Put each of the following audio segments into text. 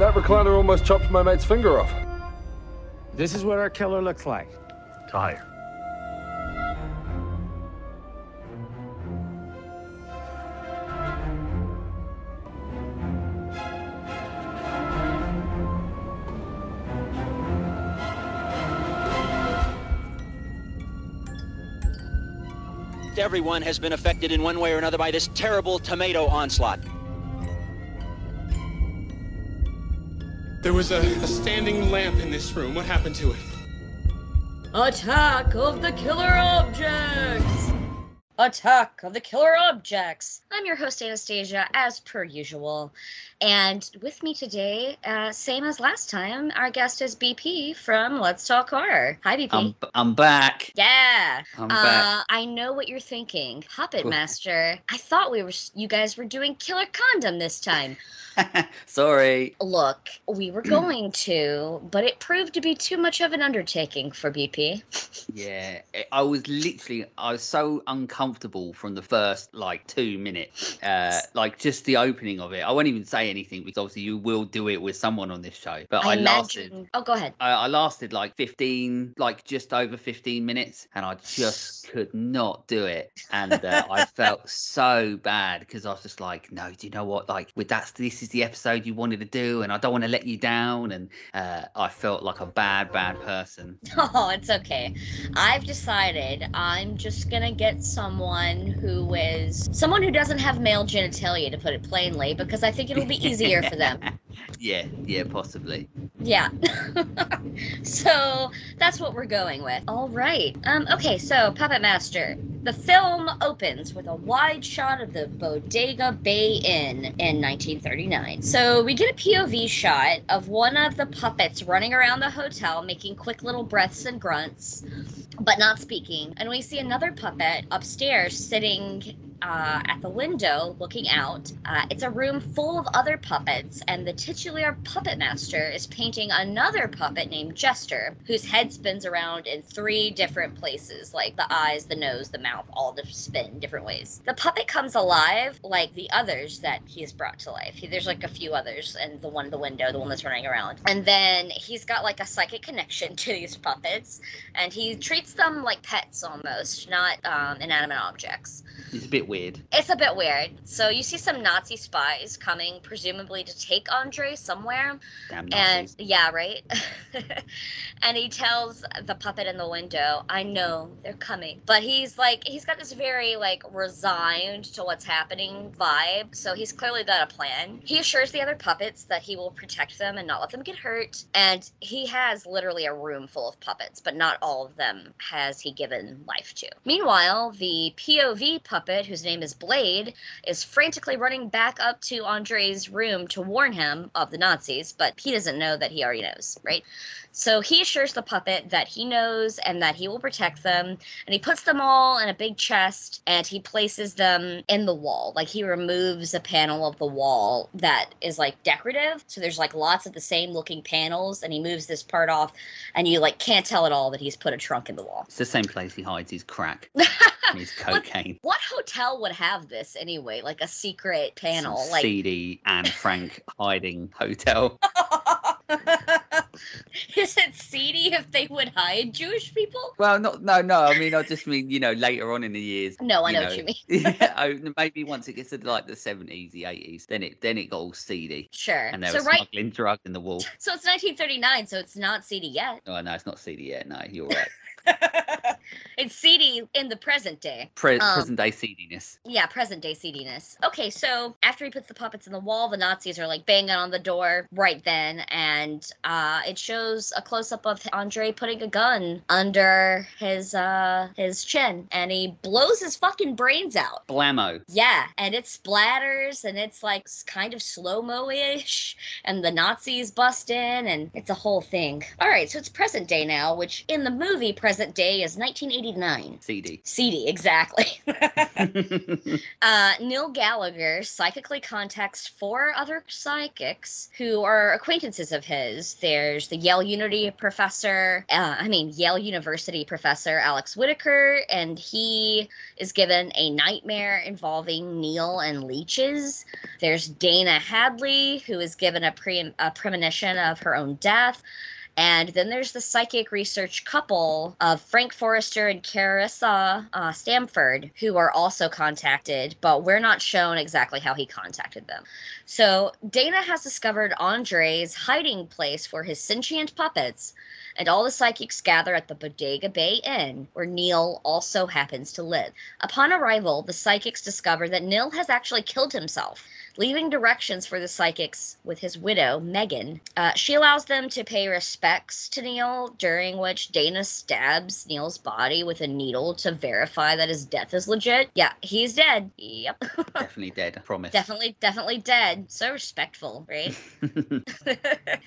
That recliner almost chopped my mate's finger off. This is what our killer looks like. Tire. Everyone has been affected in one way or another by this terrible tomato onslaught. There was a, a standing lamp in this room. What happened to it? Attack of the killer objects! Attack of the killer objects! I'm your host, Anastasia, as per usual. And with me today, uh, same as last time, our guest is BP from Let's Talk Horror. Hi, BP. I'm, I'm back. yeah. I'm uh, back. I know what you're thinking. Puppet Master. I thought we were you guys were doing Killer Condom this time. Sorry. Look, we were going to, but it proved to be too much of an undertaking for BP. Yeah, I- I was literally, I was so uncomfortable from the first like two minutes. Uh, like just the opening of it. I won't even say anything because obviously you will do it with someone on this show. But I, lasted. Oh, go ahead. I, I lasted like 15, like just over 15 minutes, and I just could not do it. And uh, I felt so bad because I was just like, no, do you know what? Like, with that, this is the episode you wanted to do, and I don't want to let you down. And uh, I felt like a bad, bad person. Oh, it's okay. I've decided I'm just gonna get someone who is someone who doesn't have male genitalia, to put it plainly, because I think it'll be easier for them. yeah, yeah, possibly. Yeah. so that's what we're going with. All right. Um. Okay. So Puppet Master. The film opens with a wide shot of the Bodega Bay Inn in 1939. So we get a POV shot of one of the puppets running around the hotel, making quick little breaths and grunts, but not speaking. And we see another puppet upstairs sitting uh, at the window looking out. Uh, it's a room full of other puppets, and the titular puppet master is painting another puppet named Jester, whose head spins around in three different places like the eyes, the nose, the mouth, all spin different ways. The puppet comes alive like the others that he has brought to life. He, there's like a few others, and the one at the window, the one that's running around. And then he's got like a psychic connection to these puppets, and he treats them like pets almost, not um, inanimate objects. It's a bit weird. It's a bit weird. So you see some Nazi spies coming, presumably to take Andre somewhere. Damn Nazis. And yeah, right? and he tells the puppet in the window, I know they're coming. But he's like, he's got this very like resigned to what's happening vibe. So he's clearly got a plan. He assures the other puppets that he will protect them and not let them get hurt. And he has literally a room full of puppets, but not all of them has he given life to. Meanwhile, the POV puppet, whose name is Blade, is frantically running back up to Andre's room to warn him of the Nazis, but he doesn't know that he already knows, right? So he assures the puppet that he knows and that he will protect them. And he puts them all in a big chest and he places them in the wall. Like he removes a panel of the wall that is like decorative. So there's like lots of the same looking panels and he moves this part off and you like can't tell at all that he's put a trunk in the wall. It's the same place he hides his crack and cocaine. What hotel would have this anyway? Like a secret panel? Some Like seedy Anne Frank hiding hotel. Is it seedy if they would hide Jewish people? Well, not no, no. I mean, I just mean you know later on in the years. No, I know what you mean. yeah, oh, maybe once it gets to like the seventies, the eighties, then it then it got all seedy, Sure. and they So were right smuggling drugs in the wall. so it's 1939, so it's not seedy yet. Oh no, it's not seedy yet. No, you're right. It's seedy in the present day. Pre- Um, present day seediness. Yeah, present day seediness. Okay, so after he puts the puppets in the wall, the Nazis are like banging on the door right then, and uh, it shows a close up of Andre putting a gun under his uh, his chin, and he blows his fucking brains out. Blammo. Yeah, and it splatters, and it's like kind of slow mo ish, and the Nazis bust in, and it's a whole thing. All right, so it's present day now, which in the movie present day is 1980 89? CD. CD, exactly. uh, Neil Gallagher psychically contacts four other psychics who are acquaintances of his. There's the Yale Unity professor, uh, I mean, Yale University professor Alex Whitaker, and he is given a nightmare involving Neil and leeches. There's Dana Hadley, who is given a, pre- a premonition of her own death. And then there's the psychic research couple of Frank Forrester and Carissa uh, Stamford, who are also contacted, but we're not shown exactly how he contacted them. So Dana has discovered Andre's hiding place for his sentient puppets, and all the psychics gather at the Bodega Bay Inn, where Neil also happens to live. Upon arrival, the psychics discover that Neil has actually killed himself leaving directions for the psychics with his widow, Megan. Uh, she allows them to pay respects to Neil, during which Dana stabs Neil's body with a needle to verify that his death is legit. Yeah, he's dead. Yep. Definitely dead. I promise. definitely, definitely dead. So respectful, right?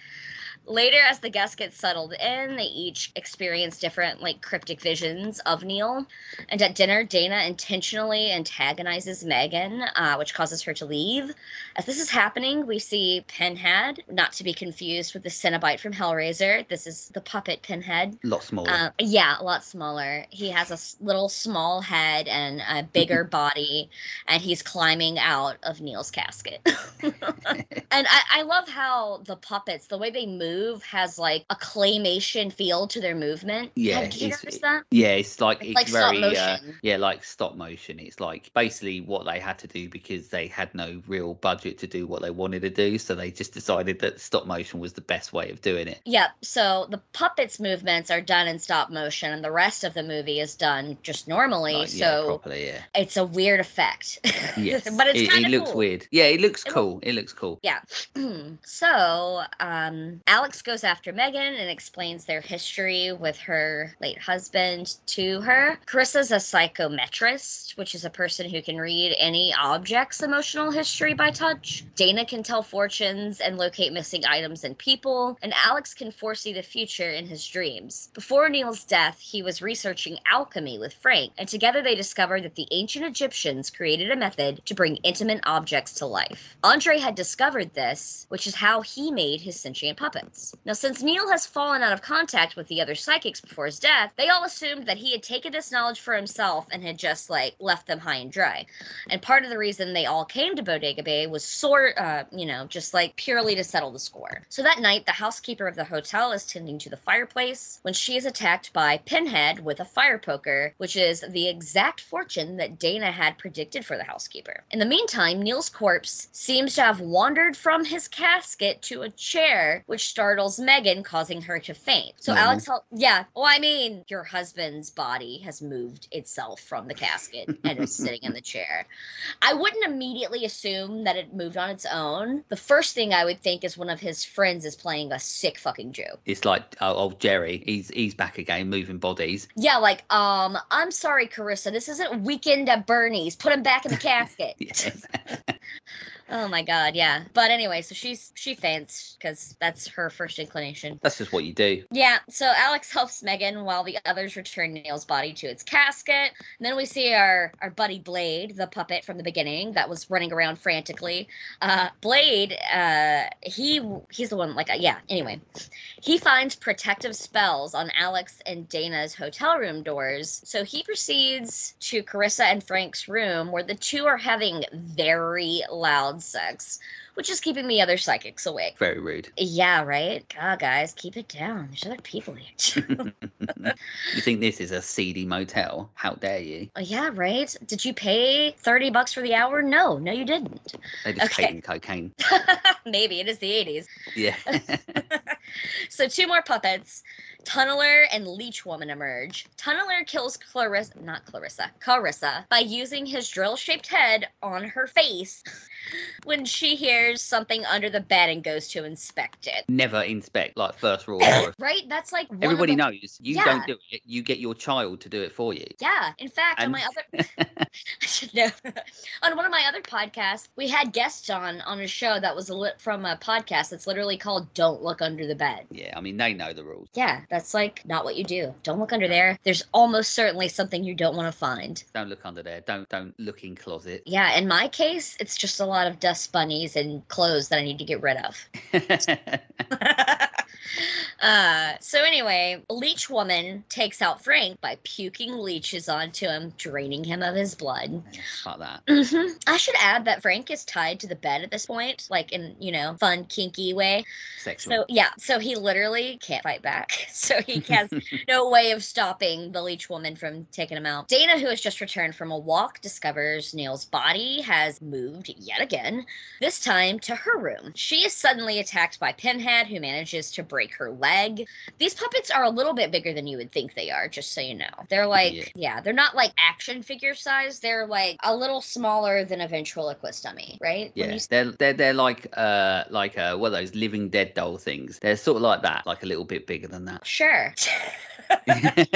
Later, as the guests get settled in, they each experience different, like, cryptic visions of Neil. And at dinner, Dana intentionally antagonizes Megan, uh, which causes her to leave. As this is happening, we see Pinhead, not to be confused with the Cenobite from Hellraiser. This is the puppet Pinhead. A lot smaller. Uh, yeah, a lot smaller. He has a little small head and a bigger body, and he's climbing out of Neil's casket. and I, I love how the puppets, the way they move, has like a claymation feel to their movement. Yeah, Have- you notice that? Yeah, it's like It's it's, like very uh, yeah, like stop motion. It's like basically what they had to do because they had no real budget to do what they wanted to do, so they just decided that stop motion was the best way of doing it. Yep. So the puppets' movements are done in stop motion, and the rest of the movie is done just normally. Like, yeah, so properly, yeah. it's a weird effect. Yes, but it's it, kind it of looks cool. weird. Yeah, it looks It cool. It looks cool. Yeah. so, um, Alex goes after Megan and explains their history with her late husband to her. Carissa's a psychometrist, which is a person who can read any object's emotional history by touch. Dana can tell fortunes and locate missing items and people, and Alex can foresee the future in his dreams. Before Neil's death, he was researching alchemy with Frank, and together they discovered that the ancient Egyptians created a method to bring intimate objects to life. Andre had discovered this, which is how he made his sentient Now, since Neil has fallen out of contact with the other psychics before his death, they all assumed that he had taken this knowledge for himself and had just like left them high and dry. And part of the reason they all came to Bodega Bay was sort, uh, you know, just like purely to settle the score. So that night, the housekeeper of the hotel is tending to the fireplace when she is attacked by Pinhead with a fire poker, which is the exact fortune that Dana had predicted for the housekeeper. In the meantime, Neil's corpse seems to have wandered from his casket to a chair, which startles Megan, causing her to faint. So Normal. Alex, hel- yeah, well, I mean, your husband's body has moved itself from the casket and is sitting in the chair. I wouldn't immediately assume that it moved on its own. The first thing I would think is one of his friends is playing a sick fucking joke. It's like oh, old Jerry. He's he's back again, moving bodies. Yeah, like, um, I'm sorry, Carissa, this isn't Weekend at Bernie's. Put him back in the casket. Oh my god, yeah. But anyway, so she's she faints because that's her first inclination. That's just what you do. Yeah, so Alex helps Megan while the others return Neil's body to its casket. And then we see our our buddy Blade, the puppet from the beginning that was running around frantically. Uh, Blade, uh, he he's the one like uh, yeah. Anyway, he finds protective spells on Alex and Dana's hotel room doors. So he proceeds to Carissa and Frank's room where the two are having very loud sex, which is keeping the other psychics awake. Very rude. Yeah, right? God, guys, keep it down. There's other people here. you think this is a seedy motel? How dare you? Oh, yeah, right? Did you pay 30 bucks for the hour? No, no, you didn't. They just Okay. paid in cocaine. Maybe it is the 80s. Yeah. So, two more puppets. Tunneler and Leech Woman emerge. Tunneler kills Clarissa, not Clarissa, Carissa, by using his drill shaped head on her face. When she hears something under the bed and goes to inspect it. Never inspect like first rule. Right? That's like Everybody the- knows you Yeah. don't do it. You get your child to do it for you. Yeah. In fact, on my other I should know. on one of my other podcasts, we had guests on on a show that was a lit from a podcast that's literally called "Don't Look Under the Bed." yeah, I mean they know the rules. Yeah, that's like not what you do. Don't look under there. There's almost certainly something you don't want to find. Don't look under there. Don't don't look in closet. Yeah, in my case, it's just a lot of dust bunnies and clothes that I need to get rid of. uh, so anyway, Leech Woman takes out Frank by puking leeches onto him, draining him of his blood. Fuck that. hmm I should add that Frank is tied to the bed at this point, like in you know fun kinky way. Sexual. So yeah, so he literally can't fight back. So he has no way of stopping the leech woman from taking him out. Dana, who has just returned from a walk, discovers Neil's body has moved yet again, this time to her room. She is suddenly attacked by Pinhead, who manages to break her leg. These puppets are a little bit bigger than you would think they are, just so you know. They're like, Yeah. yeah, they're not like action figure size. They're like a little smaller than a ventriloquist dummy, right? Yeah, you they're they're they're like uh like uh what are those living dead doll things. They're sort of like that, like a little bit bigger than that. Sure. I,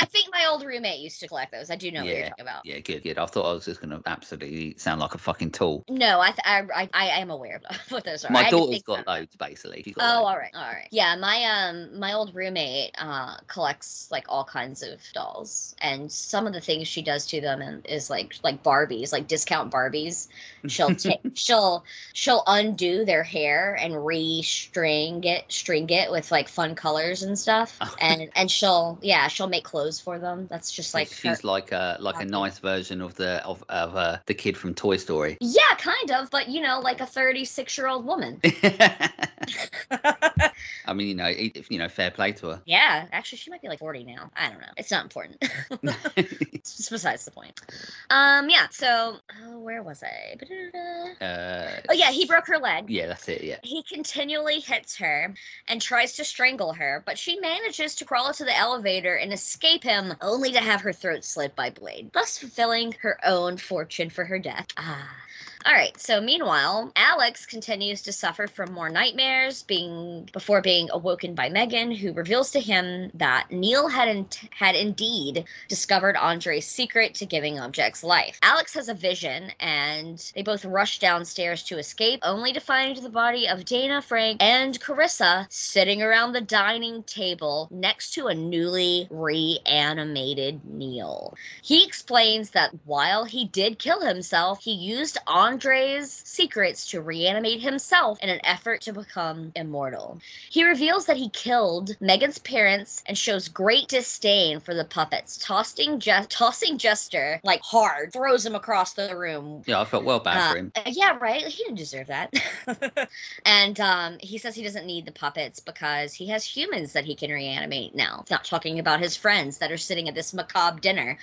I think my old roommate used to collect those. I do know what you're talking about. yeah, good, good. I thought I was just gonna absolutely sound like a fucking tool. No, I, th- I I I am aware of what those are. My to daughter's got loads basically. Got Oh, loads. all right, all right. Yeah, my um my old roommate uh collects like all kinds of dolls, and some of the things she does to them and is like like Barbies, like discount Barbies. She'll take she'll she'll undo their hair and re-string it string it with like fun colors and stuff, Oh. and and she'll yeah she'll make clothes for them. That's just So like her- she's like a like a nice version of the of of uh, the kid from Toy Story. Yeah, kind of, but you know, like a 36 year old woman. I mean, you know, if- you know, fair play to her. yeah, actually, she might be like 40 now. I don't know. It's not important. it's besides the point. Um, yeah, so oh, where was I? Uh, Oh, yeah, he broke her leg. Yeah, that's it. Yeah. He continually hits her and tries to strangle her, but she manages to crawl into the elevator and escape him, only to have her throat slit by Blade, thus fulfilling her own fortune for her death. Ah. All right. So meanwhile, Alex continues to suffer from more nightmares, being before being awoken by Megan, who reveals to him that Neil had in, had indeed discovered Andre's secret to giving objects life. Alex has a vision, and they both rush downstairs to escape, only to find the body of Dana, Frank, and Carissa sitting around the dining table next to a newly reanimated Neil. He explains that while he did kill himself, he used Andre's secrets to reanimate himself in an effort to become immortal. He reveals that he killed Megan's parents and shows great disdain for the puppets, tossing Je- tossing Jester like hard, throws him across the room Yeah, I felt well bad uh, for him. uh, yeah, right. He didn't deserve that. and um, he says he doesn't need the puppets because he has humans that he can reanimate now. Not talking about his friends that are sitting at this macabre dinner.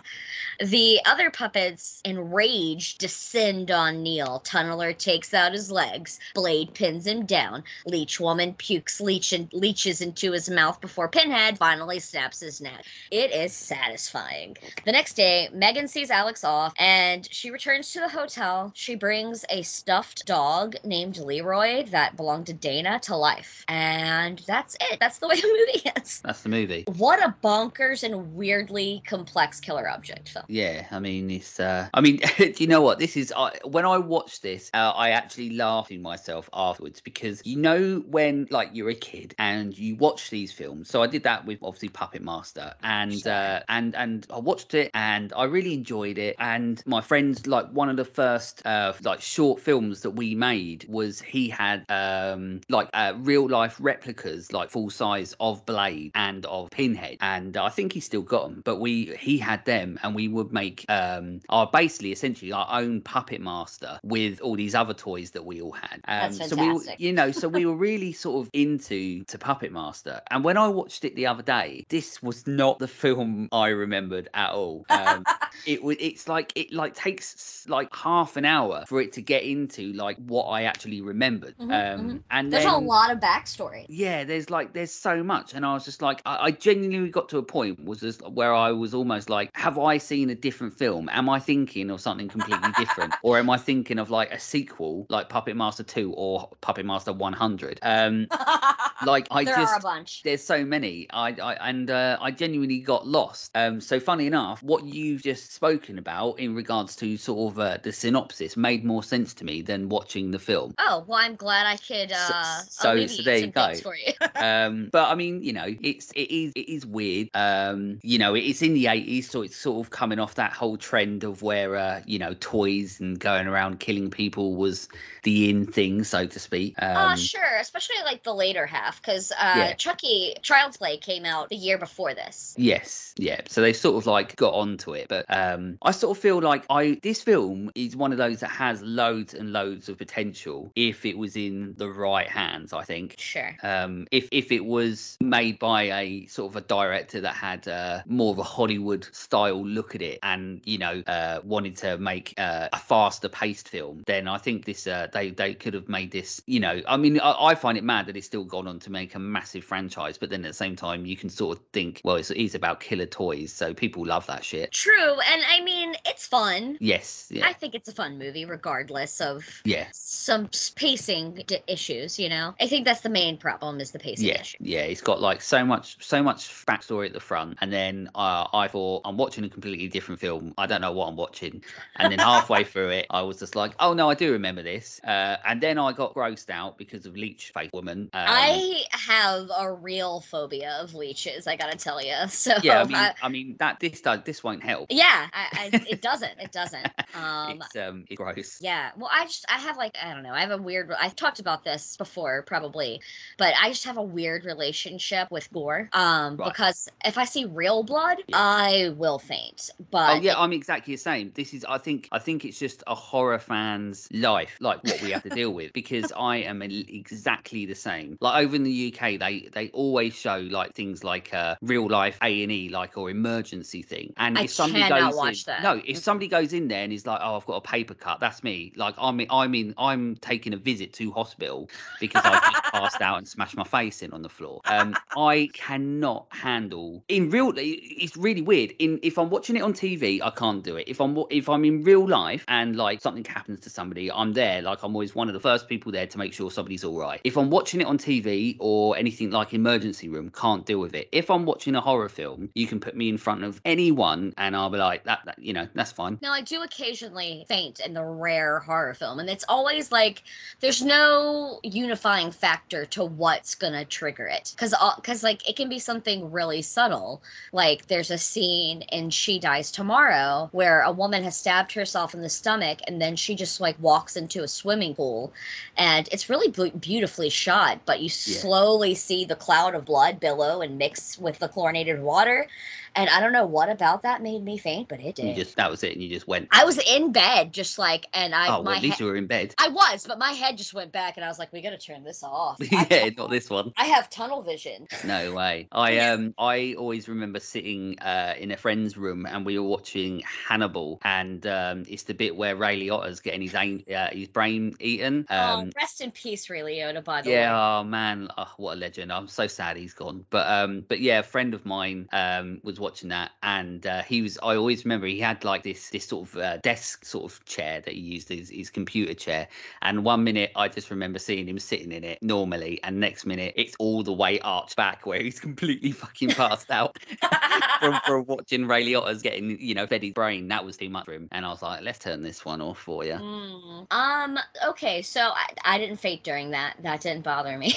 the other puppets, enraged, descend on Neil. Tunneler takes out his legs. Blade pins him down. Leech woman pukes leech and leeches into his mouth before Pinhead finally snaps his neck. It is satisfying. The next day, Megan sees Alex off and she returns to the hotel. She brings a stuffed dog named Leroy that belonged to Dana to life. And that's it. That's the way the movie is. That's the movie. What a bonkers and weirdly complex killer object film. Yeah, I mean, it's. Uh, I mean, do you know what? This is. I when I watched this, uh, I actually laughed in myself afterwards because you know when like you're a kid and you watch these films. So I did that with obviously Puppet Master, and uh, and and I watched it and I really enjoyed it. And my friends, like one of the first uh, like short films that we made was he had um like uh, real life replicas, like full size of Blade and of Pinhead, and I think he still got them. But we he had them, and we would make um our basically essentially our own Puppet Master with all these other toys that we all had. Um, That's so we, were- you know, so we were really sort of into to Puppet Master. And when I watched it the other day, this was not the film I remembered at all. Um, it would it's like it like takes like half an hour for it to get into like what I actually remembered. Mhm, um mhm. and There's then a lot of backstory. yeah, there's like there's so much, and I was just like, I, I genuinely got to a point was just where I was almost like, have I seen a different film? Am I thinking of something completely different, or am I thinking of like a sequel, like Puppet Master Two or Puppet Master One Hundred? Um, like I there are a bunch. there's so many i, I and uh, i genuinely got lost um so funny enough what you've just spoken about in regards to sort of uh, the synopsis made more sense to me than watching the film Oh well, I'm glad I could. So- Uh, so- alleviate so there you go. for you. um but i mean you know it's it is it is weird um you know it's in the 80s so it's sort of coming off that whole trend of where uh you know toys and going around killing people was the in thing so to speak um uh, sure, especially like the later half, because uh, Yeah. Chucky Child's Play came out the year before this. Yes, yeah. So they sort of like got onto it, but um I sort of feel like I this film is one of those that has loads and loads of potential if it was in the right hands, I think. Sure. Um if if it was made by a sort of a director that had uh, more of a Hollywood style look at it and you know uh wanted to make uh, a faster paced film, then I think this uh they they could have made this, you know, I mean I, I find it mad that it's still gone on to make a massive franchise, but then at the same time you can sort of think, well, it's, it's about killer toys, so people love that shit. True, and I mean it's fun. Yes, yeah, I think it's a fun movie, regardless of yeah, some pacing d- issues. You know, I think that's the main problem is the pacing yeah, issue. yeah. It's got like so much, so much backstory at the front, and then uh, I thought I'm watching a completely different film. I don't know what I'm watching, and then halfway through it, I was just like, oh no, I do remember this. Uh, and then I got grossed out because of Leech Face Woman. Um, I have a real phobia of leeches. I gotta tell you. So yeah, I mean, I- I mean that this does this won't help. yeah, I, I, it doesn't. It doesn't. Um, it's um, it's gross. Yeah. Well, I just I have like I don't know. I have a weird. I've talked about this before, probably, but I just have a weird relationship with gore. Um, Right. because if I see real blood, Yeah. I will faint. But Oh yeah, I'm exactly the same. This is, I think, I think it's just a horror fan's life, like what we have to deal with. Because I am exactly the same. Like over in the UK, they they always show like things like uh, real life A and E, like or emergency thing. And I if somebody goes watch in, that. no, if somebody goes in there and is like, oh, I've got a paper cut, that's me. Like I'm, I mean, I'm taking a visit to hospital because I just passed out and smashed my face in on the floor. Um, I cannot handle in real. It's really weird. In if I'm watching it on TV, I can't do it. If I'm if I'm in real life and like something happens to somebody, I'm there. Like I'm always one of the first people there to make sure somebody's all right. If I'm watching it on TV or anything like emergency room, can't deal with it. If I'm watching a horror film, you can put me in front of anyone and I'll be like that. that you know, that's fine. Now, I do occasionally faint in the rare horror film, and it's always like there's no unifying factor to what's gonna trigger it, because because like it can be something really subtle, like there's a scene in She Dies Tomorrow where a woman has stabbed herself in the stomach, and then she just like walks into a swimming pool, and it's really bu- beautifully shot, but you slowly see the cloud of blood billow and mix with the chlorinated water. And I don't know what about that made me faint, but it did. You just that was it, and you just went. I was in bed, just like, and I oh, well, my at least he- you were in bed. I was, but my head just went back, and I was like, we gotta turn this off. I- yeah, not this one. I have tunnel vision. No way. I um I always remember sitting uh in a friend's room and we were watching Hannibal and um it's the bit where Ray Liotta's getting his aim, uh, his brain eaten. oh, Um rest in peace, Ray Liotta. By the yeah, way. oh man, oh, what a legend. I'm so sad he's gone. But um but yeah, a friend of mine um was watching that and uh, he was I always remember he had like this this sort of uh, desk sort of chair that he used his, his computer chair and one minute I just remember seeing him sitting in it normally and next minute it's all the way arched back where he's completely fucking passed out from, from watching Ray Liotta's getting, you know, fed his brain. That was too much for him. And I was like, let's turn this one off for you. Mm, um. Okay. So I, I didn't faint during that. That didn't bother me.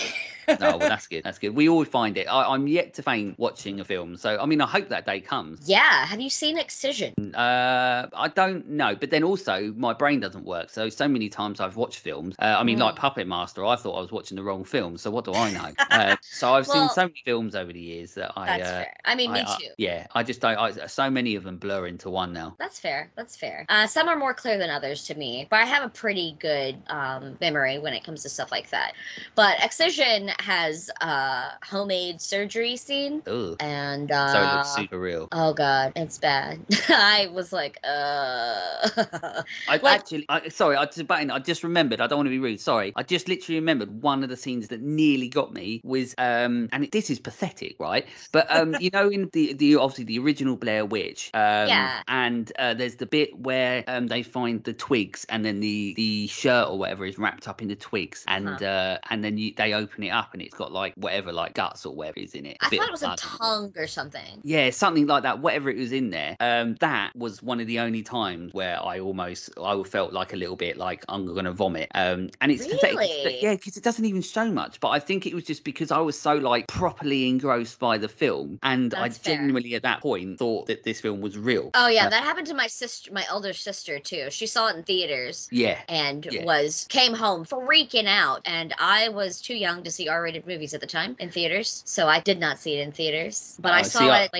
no, well, that's good. That's good. We all find it. I, I'm yet to faint watching a film. So, I mean, I hope that day comes. yeah. Have you seen Excision? Uh, I don't know. But then also, my brain doesn't work. So, so many times I've watched films. Uh, I mean, like Mm. Puppet Master, I thought I was watching the wrong film. So, what do I know? uh, so, I've Well, seen so many films over the years that I. That's uh, fair. I mean, me I- I- too. yeah, I just don't. I, so many of them blur into one now. That's fair. That's fair. Uh, some are more clear than others to me, but I have a pretty good um, memory when it comes to stuff like that. But Excision, has a homemade surgery scene, Ugh. and So super real. oh god, it's bad. I was like, uh. I like- actually, I, sorry, I just, I just remembered. I don't want to be rude. Sorry, I just literally remembered one of the scenes that nearly got me was, um, and it, this is pathetic, right? But um, you know, in the the obviously the original Blair Witch, um, Yeah. and uh, there's the bit where um they find the twigs, and then the the shirt or whatever is wrapped up in the twigs, and Uh-huh. uh, and then you, they open it up, and it's got like whatever, like guts or whatever is in it. I thought it was a blood tongue or something. yeah, something like that. Whatever it was in there, um, that was one of the only times where I almost, I felt like a little bit like I'm gonna vomit. Um, and it's pathetic, but yeah, because it doesn't even show much. But I think it was just because I was so like properly engrossed by the film, and That's I fair. genuinely at that point thought that this film was real. Oh yeah, Uh, that happened to my sister, my elder sister too. She saw it in theaters yeah, and Yeah. was came home freaking out. And I was too young to see R-rated movies at the time in theaters, so I did not see it in theaters. But I Oh, saw see, I- it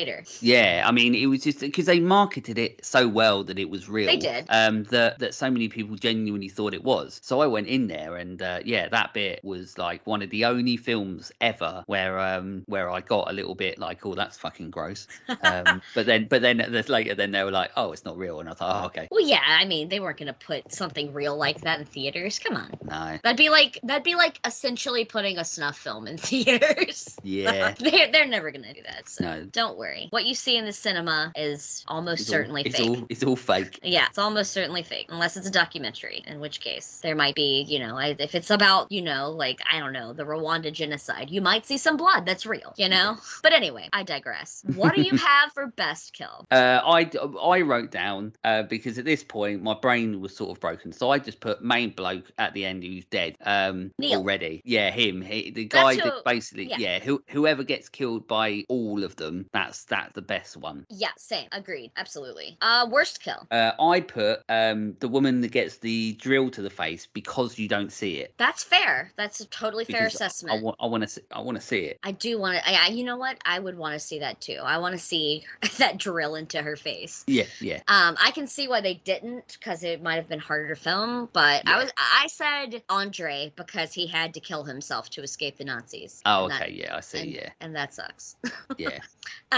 yeah. I mean, it was just because they marketed it so well that it was real. They did. Um, that that so many people genuinely thought it was. So I went in there, and uh, yeah, that bit was like one of the only films ever where um where I got a little bit like, oh, that's fucking gross. Um, but then but then later, then they were like, oh, it's not real, and I thought, oh, okay, Well, yeah, I mean they weren't gonna put something real like that in theaters. Come on, no, that'd be like that'd be like essentially putting a snuff film in theaters. yeah. they're they're never gonna do that. So No. don't worry. What you see in the cinema is almost It's all- certainly it's fake. all it's all fake. Yeah, it's almost certainly fake, unless it's a documentary, in which case there might be, you know, if it's about, you know, like, I don't know, the Rwanda genocide, you might see some blood that's real, you know? But anyway, I digress. What do you have for best kill? Uh, I I wrote down uh, because at this point my brain was sort of broken, so I just put main bloke at the end who's dead um Neil. already. Yeah, him. He, the guy who- that basically yeah. yeah, who, whoever gets killed by all of them, that's that's the best one. Yeah, same. Agreed. Absolutely. Uh, worst kill. Uh, I put um the woman that gets the drill to the face because you don't see it. That's fair. That's a totally fair because I assessment. want I want to I want to see it. I do want to. I, I, you know what? I would want to see that too. I want to see that drill into her face. Yeah, yeah. Um, I can see why they didn't because it might have been harder to film. But Yeah. I was I said Andre because he had to kill himself to escape the Nazis. Oh, and that- okay. Yeah, I see. and, Yeah, and that sucks. yeah. Uh,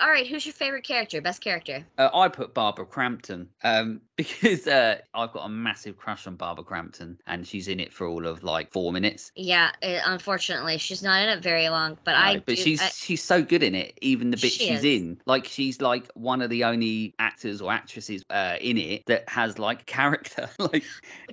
all right. Who's your favorite character? Best character? Uh, I put Barbara Crampton um, because uh, I've got a massive crush on Barbara Crampton, and she's in it for all of like four minutes. Yeah. uh unfortunately, she's not in it very long. But I. No, but do- she's I- she's so good in it. Even the bit She she's is. in, like she's like one of the only actors or actresses uh, in it that has like character. like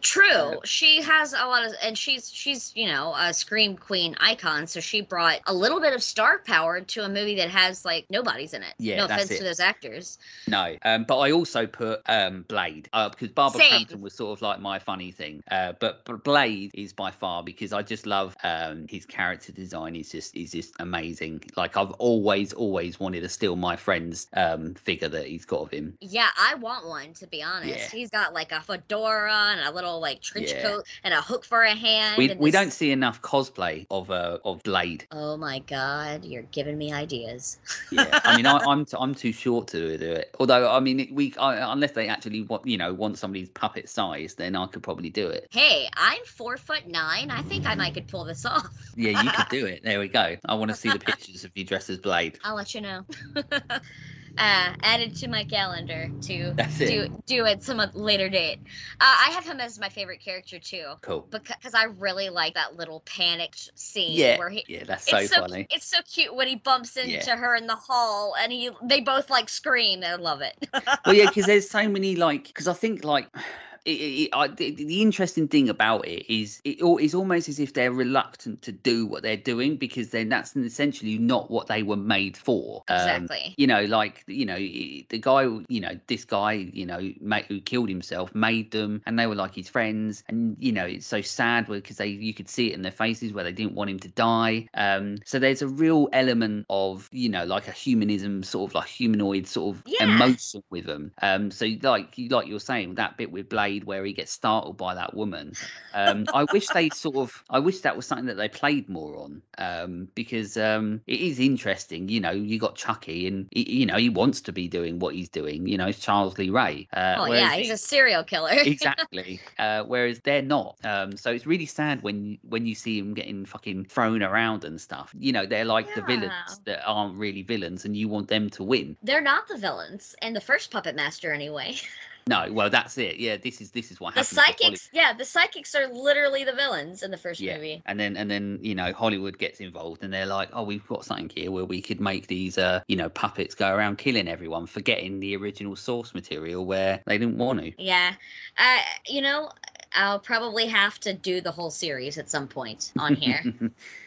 True. She has a lot of, and she's she's you know a scream queen icon. So she brought a little bit of star power to a movie that has like nobody's in it. Yeah, no offense to those actors. no, um, but I also put um, Blade uh, because Barbara Same. Crampton was sort of like my funny thing. Uh, but, but Blade is by far because I just love um, his character design. is just is just amazing. Like I've always always wanted to steal my friend's um, figure that he's got of him. Yeah, I want one to be honest. Yeah. He's got like a fedora and a little like trench Yeah. coat and a hook for a hand. We, we this- don't see enough cosplay of uh, of Blade. Oh my god, you're giving me ideas. Yeah, I mean, I, I'm t- I'm too short to do it. Although, I mean, we I, unless they actually want you know want somebody's puppet size, then I could probably do it. Hey, I'm four foot nine. I think I might could pull this off. Yeah, you could do it. There we go. I want to see the pictures of you dressed as Blade. I'll let you know. uh, added to my calendar to That's it. do do at some later date. Uh, I have him as my favorite character too, Cool. because I really like that little panicked scene Yeah, where he. yeah, that's so, it's so funny. it's so cute when he bumps into Yeah. her in the hall and he they both like scream. I love it. well, yeah, because there's so many like because I think like. It, it, I, the, the interesting thing about it is it it's almost as if they're reluctant to do what they're doing because then that's essentially not what they were made for. Um, exactly. you know like you know the guy you know this guy you know who killed himself made them and they were like his friends and you know it's so sad because they you could see it in their faces where they didn't want him to die um so there's a real element of you know like a humanism sort of like humanoid sort of Yeah. emotion with them um so like you like you're saying that bit with blade played where he gets startled by that woman. Um, I wish they sort of, I wish that was something that they played more on um, because um, it is interesting. You know, you got Chucky, and he, you know he wants to be doing what he's doing. You know, it's Charles Lee Ray. Uh, oh yeah, he's a serial killer. exactly. Uh, whereas they're not. Um, so it's really sad when you, when you see them getting fucking thrown around and stuff. You know, they're like the villains that aren't really villains, and you want them to win. They're not the villains, and the first puppet master anyway. No, well, that's it. Yeah, this is this is what The happens. Hollywood. psychics, yeah, the psychics are literally the villains in the first Yeah, movie. and then and then you know Hollywood gets involved, and they're like, "Oh, we've got something here where we could make these, uh, you know, puppets go around killing everyone, forgetting the original source material where they didn't want to." Yeah, uh, you know, I'll probably have to do the whole series at some point on here.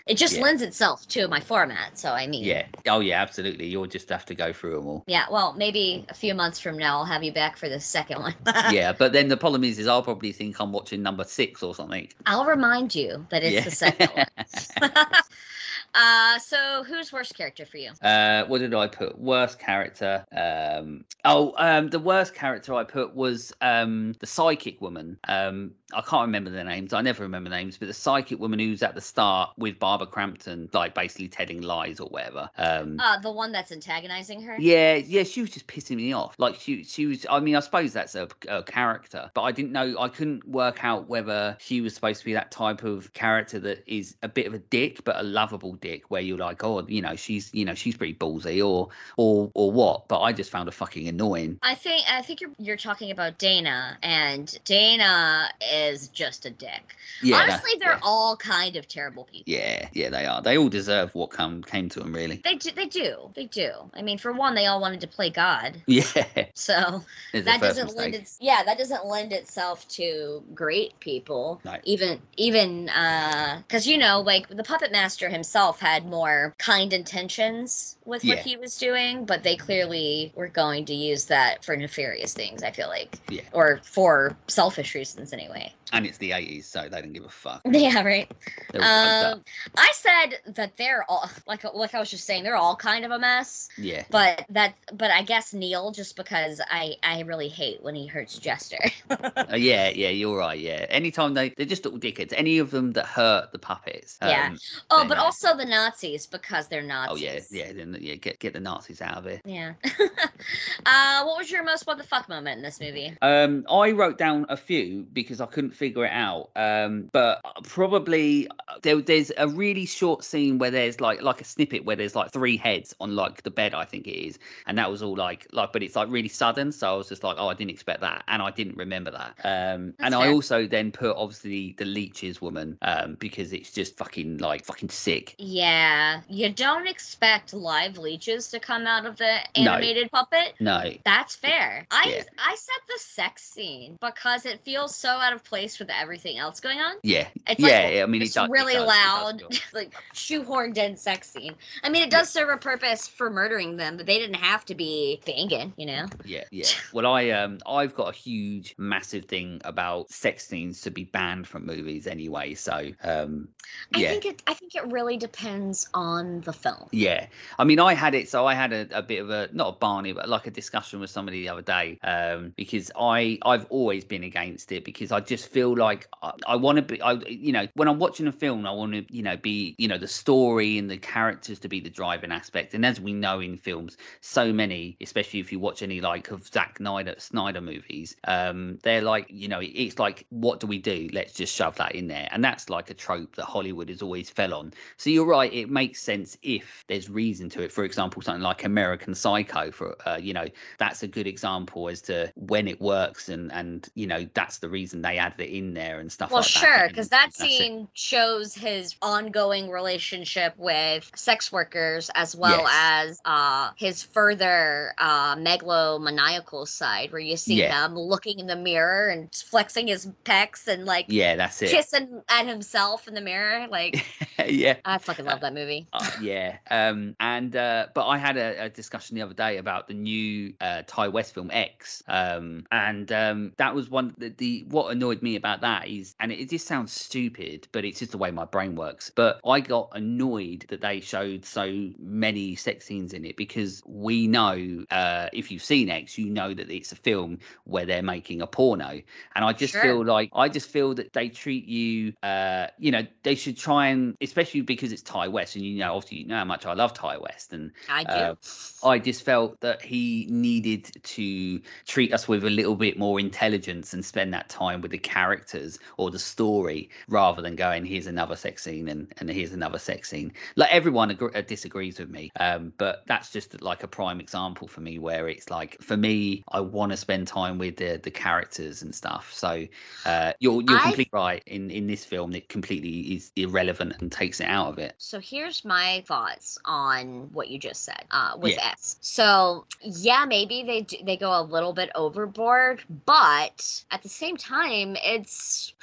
it just Yeah. lends itself to my format, so I mean, yeah. Oh, yeah. Absolutely. You'll just have to go through them all. yeah. Well, maybe a few months from now, I'll have you back for the second one. yeah, but then the problem is, is I'll probably think I'm watching number six or something. I'll remind you that it's yeah. the second one. uh, so who's worst character for you? Uh, what did I put? Worst character. Um, oh, um, the worst character I put was um the psychic woman. Um, I can't remember their names. I never remember names, but the psychic woman who's at the start with Barbara Crampton, like basically telling lies or whatever. Um, Uh, the one that's antagonizing her. yeah, yeah, she was just pissing me off. Like she, she was. I mean, I suppose that's a, a character, but I didn't know. I couldn't work out whether she was supposed to be that type of character that is a bit of a dick, but a lovable dick, where you're like, oh, you know, she's, you know, she's pretty ballsy, or, or, or what. But I just found her fucking annoying. I think I think you're you're talking about Dana, and Dana is just a dick. Yeah, Honestly, they're yeah. all kind of terrible people. Yeah, yeah, they are. They all deserve what come came to them, really. They do. They do. They do. I mean, for one, they all wanted to play God, Yeah, so there's that doesn't lend its yeah that doesn't lend itself to great people. No. Even even uh, because you know, like the puppet master himself had more kind intentions with what Yeah. he was doing, but they clearly were going to use that for nefarious things. I feel like, Yeah. or for selfish reasons anyway. And it's the 80s, so they didn't give a fuck. Yeah, right. They're all fucked up. Um, I said that they're all like like I was just saying they're all kind of a mess. Yeah. But that but I guess Neil just because I I really hate when he hurts Jester. Uh, yeah, yeah, you're right. Yeah, anytime they they're just little dickheads. Any of them that hurt the puppets. Yeah. um, oh, but know. also the Nazis because they're Nazis. Oh yeah, yeah, then yeah. Get get the Nazis out of it. Yeah. uh, what was your most what the fuck moment in this movie? Um, I wrote down a few because I couldn't figure it out. Um, but probably uh, there, there's a really short scene where there's like like a snippet where there's like three heads on like the bed, I think it is, and that was all like like, but it's like really sudden. So I was just like, oh, I didn't expect that, and I didn't remember that. Um, and I also then put obviously the leeches woman, um, because it's just fucking like fucking sick. Yeah, you don't expect live leeches to come out of the No. animated puppet. No, That's fair. I Yeah. I said the sex scene because it feels so out of place with everything else going on. yeah, It's like yeah. I mean, it's it does, it really it does loud, feel- like shoehorned in sex scene. I mean, it does serve a purpose for murdering them, but they didn't have to be banging, you know. Yeah, yeah. Well, I um, I've got a huge, massive thing about sex scenes to be banned from movies anyway. So, um, I think it. I think it really depends on the film. yeah. I mean, I had it. So I had a, a bit of a not a Barney, but like a discussion with somebody the other day. Um, because I I've always been against it because I just feel like I, I want to be. I you know when I'm watching a film, I want to you know be you know the story and the characters to be the driving aspect. And as we know in films, so many, especially if you watch any like of Zack Snyder Snyder movies, um, they're like you know it's like what do we do? Let's just shove that in there, and that's like a trope that Hollywood has always fell on. So you're right, it makes sense if there's reason to it. For example, something like American Psycho, for uh, you know that's a good example as to when it works and and you know that's the reason they added it in there and stuff Well, like that. sure, because that scene shows his ongoing relationship with sex workers as well Yes. as uh, his further uh, megalomaniacal side, where you see Yeah. him looking in the mirror and flexing his pecs and like Yeah, that's it. kissing at himself in the mirror. Like, yeah. I fucking love that movie. Uh, yeah. Um, and uh, but I had a, a discussion the other day about the new uh, Ti West film X, um, and um, that was one the, the what annoyed annoyed me about that is, and it just sounds stupid, but it's just the way my brain works. But I got annoyed that they showed so many sex scenes in it because we know, uh, if you've seen X, you know that it's a film where they're making a porno, and I just Sure. feel like I just feel that they treat you, uh, you know, they should try and, especially because it's Ti West, and you know, obviously you know how much I love Ti West, and I do. uh, I just felt that he needed to treat us with a little bit more intelligence and spend that time with the characters or the story rather than going, here's another sex scene and, and here's another sex scene. Like everyone agr- uh, disagrees with me, um, but that's just like a prime example for me where it's like, for me, I want to spend time with the, the characters and stuff. So uh, you're, you're I- completely right. In, in this film, it completely is irrelevant and takes it out of it. So here's my thoughts on what you just said uh, with Yeah. So yeah, maybe they do, they go a little bit overboard, but at the same time, it's.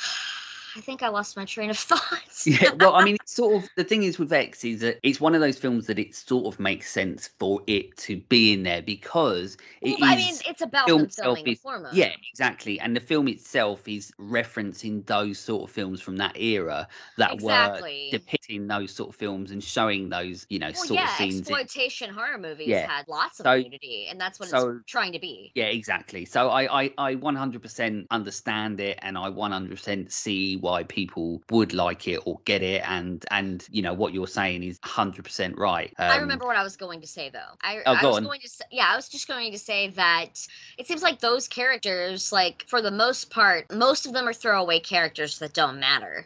I think I lost my train of thought. yeah well i mean sort of the thing is with x is that it's one of those films that it sort of makes sense for it to be in there because it is Well, I mean, it's about film them itself is- hormone. yeah exactly and the film itself is referencing those sort of films from that era that exactly. were depicting those sort of films and showing those you know well, sort yeah, of scenes in- exploitation horror movies Yeah. had lots of So- nudity, and that's what so- it's trying to be. Yeah, exactly. So I, I, I 100% understand it, and I 100% see why people would like it or get it, and and you know what you're saying is 100% right. Um, I remember what I was going to say though. I, Oh, I go was on. going to say, yeah, I was just going to say that it seems like those characters, like for the most part, most of them are throwaway characters that don't matter.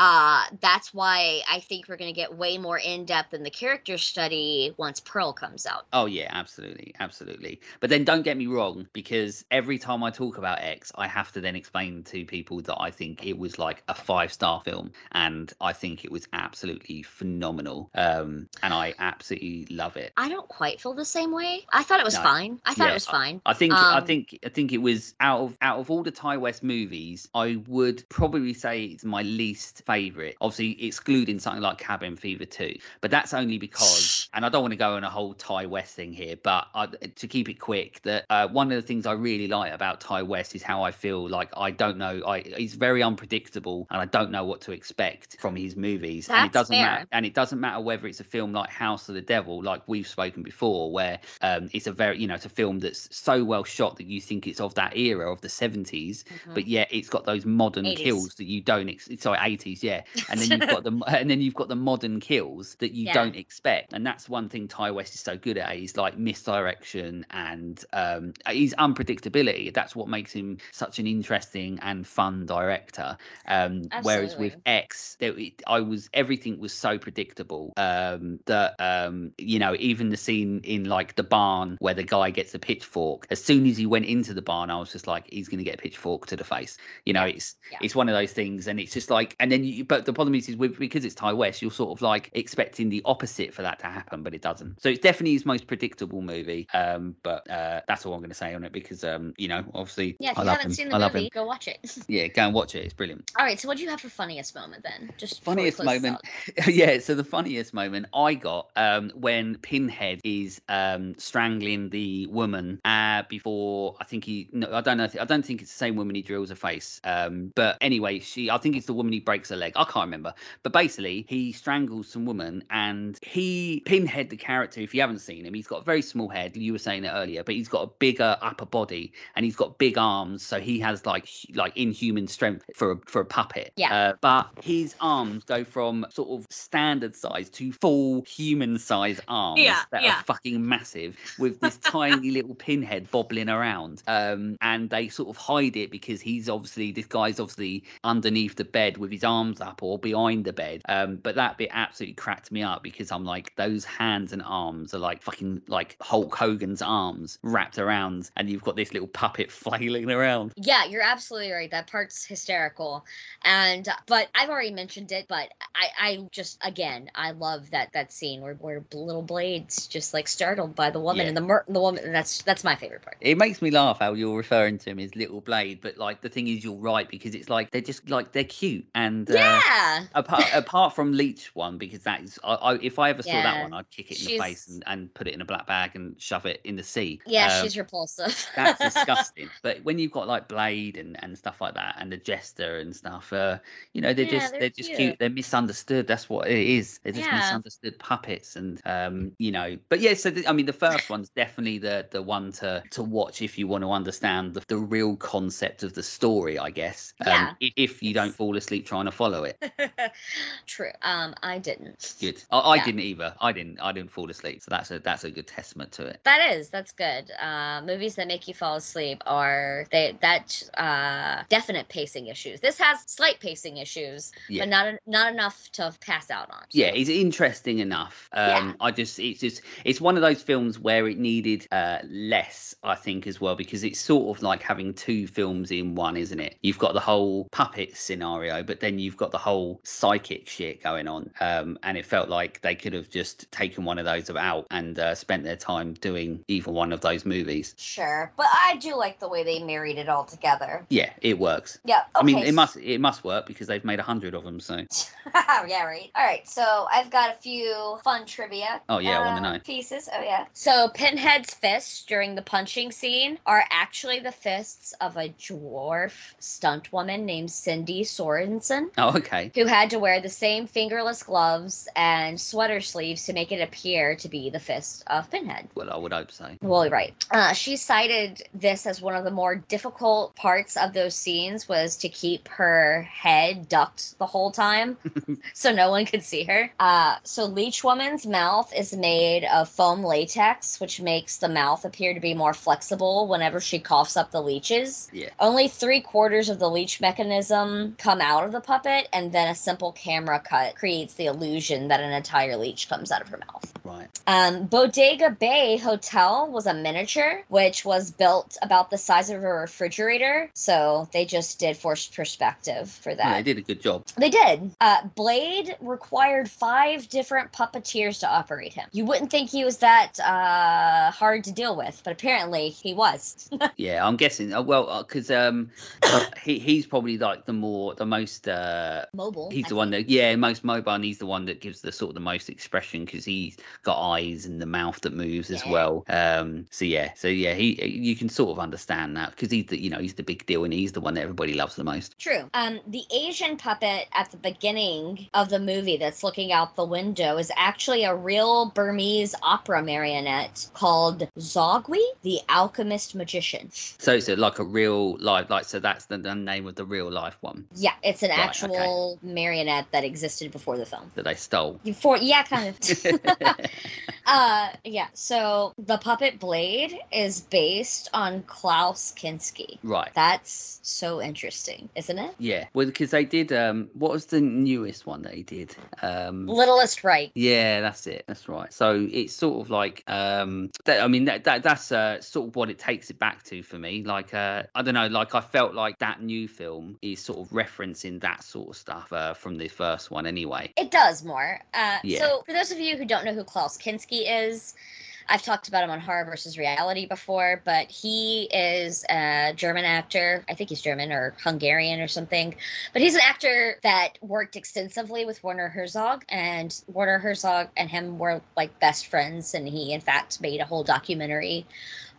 Uh, that's why I think we're going to get way more in depth in the character study once Pearl comes out. Oh yeah, absolutely, absolutely. But then don't get me wrong, because every time I talk about X, I have to then explain to people that I think it was like a five star film, and I think it was absolutely phenomenal. Um, and I absolutely love it. I don't quite feel the same way. I thought it was No. fine. I thought Yeah, it was fine. I think I Um, think I think it was out of out of all the Ti West movies, I would probably say it's my least favorite. Obviously, excluding something like Cabin Fever 2, but that's only because, and I don't want to go on a whole Ti West thing here, but I, to keep it quick, that uh, one of the things I really like about Ti West is how I feel like I don't know. I he's very unpredictable, and I don't know what to expect from his movies. and it doesn't fair. matter and it doesn't matter whether it's a film like House of the Devil, like we've spoken before, where um, it's a very, you know, it's a film that's so well shot that you think it's of that era of the 70s, Mhm. but yet it's got those modern 80s. kills that you don't, ex- sorry, 80s, yeah. And then you've got the, and then you've got the modern kills that you Yeah. don't expect. And that's one thing Ti West is so good at. He's like misdirection and um, he's unpredictability. That's what makes him such an interesting and fun director. Um, whereas with. X, there, it- I was everything was so predictable um, that um, you know even the scene in like the barn where the guy gets a pitchfork. As soon as he went into the barn, I was just like, he's going to get a pitchfork to the face. You know, it's yeah. it's one of those things, and it's just like, and then you, but the problem is, is with because it's Ti West, you're sort of like expecting the opposite for that to happen, but it doesn't. So it's definitely his most predictable movie. Um, but uh, that's all I'm going to say on it because um, you know, obviously, Yeah, if I you love haven't him. seen the I love movie, him. go watch it. Yeah, go and watch it. It's brilliant. All right, so what do you have for funniest moment then? Just funniest moment yeah so the funniest moment i got um when pinhead is um strangling the woman uh before i think he no i don't know i don't think it's the same woman he drills her face um but anyway she i think it's the woman he breaks her leg i can't remember but basically he strangles some woman and he pinhead the character if you haven't seen him he's got a very small head you were saying it earlier but he's got a bigger upper body and he's got big arms so he has like like inhuman strength for a, for a puppet Yeah. uh, but his arms go from sort of standard size to full human size arms Yeah, that yeah. are fucking massive with this tiny little pinhead bobbling around. Um, and they sort of hide it because he's obviously this guy's obviously underneath the bed with his arms up or behind the bed. Um, but that bit absolutely cracked me up because I'm like, those hands and arms are like fucking like Hulk Hogan's arms wrapped around, and you've got this little puppet flailing around. Yeah, you're absolutely right. That part's hysterical. And but I've already mentioned it, but I I just again, I love that that scene where where little Blade's just like startled by the woman Yeah. and the mer- the woman that's that's my favorite part. It makes me laugh how you're referring to him as Little Blade, but like the thing is, you're right because it's like they're just like they're cute and and uh, yeah. apart apart from Leech one because that is I, I if I ever saw that one I'd kick it in the face and, and put it in a black bag and shove it in the sea. Yeah, Um, she's repulsive. that's disgusting. But when you've got like Blade and, and stuff like that, and the Jester and stuff, uh, you know, they're Yeah, just they're they're, just cute. They're misunderstood. That's what it is. They're just Yeah. misunderstood puppets, and um, you know. But yeah, so the, I mean, the first one's definitely the the one to to watch if you want to understand the, the real concept of the story, I guess. Yeah. Um, i- if you don't fall asleep trying to follow it, True. Um, I didn't. good. I, I Yeah. didn't either. I didn't. I didn't fall asleep. So that's a that's a good testament to it. That is, that's good. Uh, movies that make you fall asleep are they that uh, definite pacing issues. This has slight pacing issues, Yeah. but not not enough to pass out on. yeah it's interesting enough um Yeah. i just it's just it's one of those films where it needed uh less i think as well because it's sort of like having two films in one isn't it you've got the whole puppet scenario but then you've got the whole psychic shit going on um and it felt like they could have just taken one of those out and uh, spent their time doing either one of those movies Sure, but I do like the way they married it all together. yeah it works Yeah. i mean it must it must work because they've made a hundred of them so yeah, right. All right, so I've got a few fun trivia. Oh, yeah, I wanna uh, know. Pieces. Oh yeah. So Pinhead's fists during the punching scene are actually the fists of a dwarf stunt woman named Cindy Sorensen. Oh okay Who had to wear the same fingerless gloves and sweater sleeves to make it appear to be the fist of Pinhead. well i would hope so Well, right. Uh, she cited this as one of the more difficult parts of those scenes was to keep her head ducked the whole time, so no one could see her. Uh, so Leech Woman's mouth is made of foam latex, which makes the mouth appear to be more flexible whenever she coughs up the leeches. Yeah. Only three quarters of the leech mechanism come out of the puppet, and then a simple camera cut creates the illusion that an entire leech comes out of her mouth. right Um, Bodega Bay Hotel was a miniature, which was built about the size of a refrigerator. So they just did forced perspective for yeah, that. they did a good job They did. Uh, Blade required five different puppeteers to operate him. You wouldn't think he was that uh, hard to deal with, but apparently he was. Yeah, I'm guessing. Uh, well, because um, he he's probably like the more the most uh. Mobile. He's I the one that, yeah, most mobile, and he's the one that gives the sort of the most expression because he's got eyes and the mouth that moves as well. Um, so yeah, so yeah, he you can sort of understand that because he's the you know he's the big deal and he's the one that everybody loves the most. True. Um, the Asian puppet at the beginning of the movie that's looking out the window is actually a real Burmese opera marionette called Zogwi, the alchemist magician. So it's like a real life, like so that's the, the name of the real life one Yeah, it's an Right, okay. Actual marionette that existed before the film. that I stole. Before, yeah, kind of. uh, yeah. So the puppet Blade is based on Klaus Kinski. right. That's so interesting, isn't it? Yeah. Well, because they did. Um, what was the newest one that he did? Um, Littlest Right. Yeah, that's it. That's right. So it's sort of like um that, I mean that, that that's uh, sort of what it takes it back to for me. Like uh I don't know, like I felt like that new film is sort of referencing that sort of stuff uh, from the first one anyway. It does more. Uh, Yeah. So, for those of you who don't know who Klaus Kinski is, I've talked about him on Horror versus Reality before, but he is a German actor. I think he's German or Hungarian or something. But he's an actor that worked extensively with Werner Herzog, and Werner Herzog and him were like best friends. And he, in fact, made a whole documentary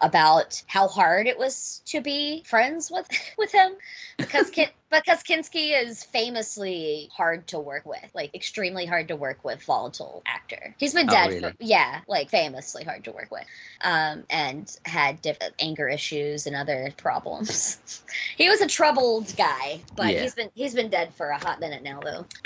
about how hard it was to be friends with with him because Kin- because Kinski is famously hard to work with, like extremely hard to work with, volatile actor. He's been Oh, dead really? for yeah, like famously hard to work with, um, and had different anger issues and other problems. he was a troubled guy, but Yeah. he's been he's been dead for a hot minute now though,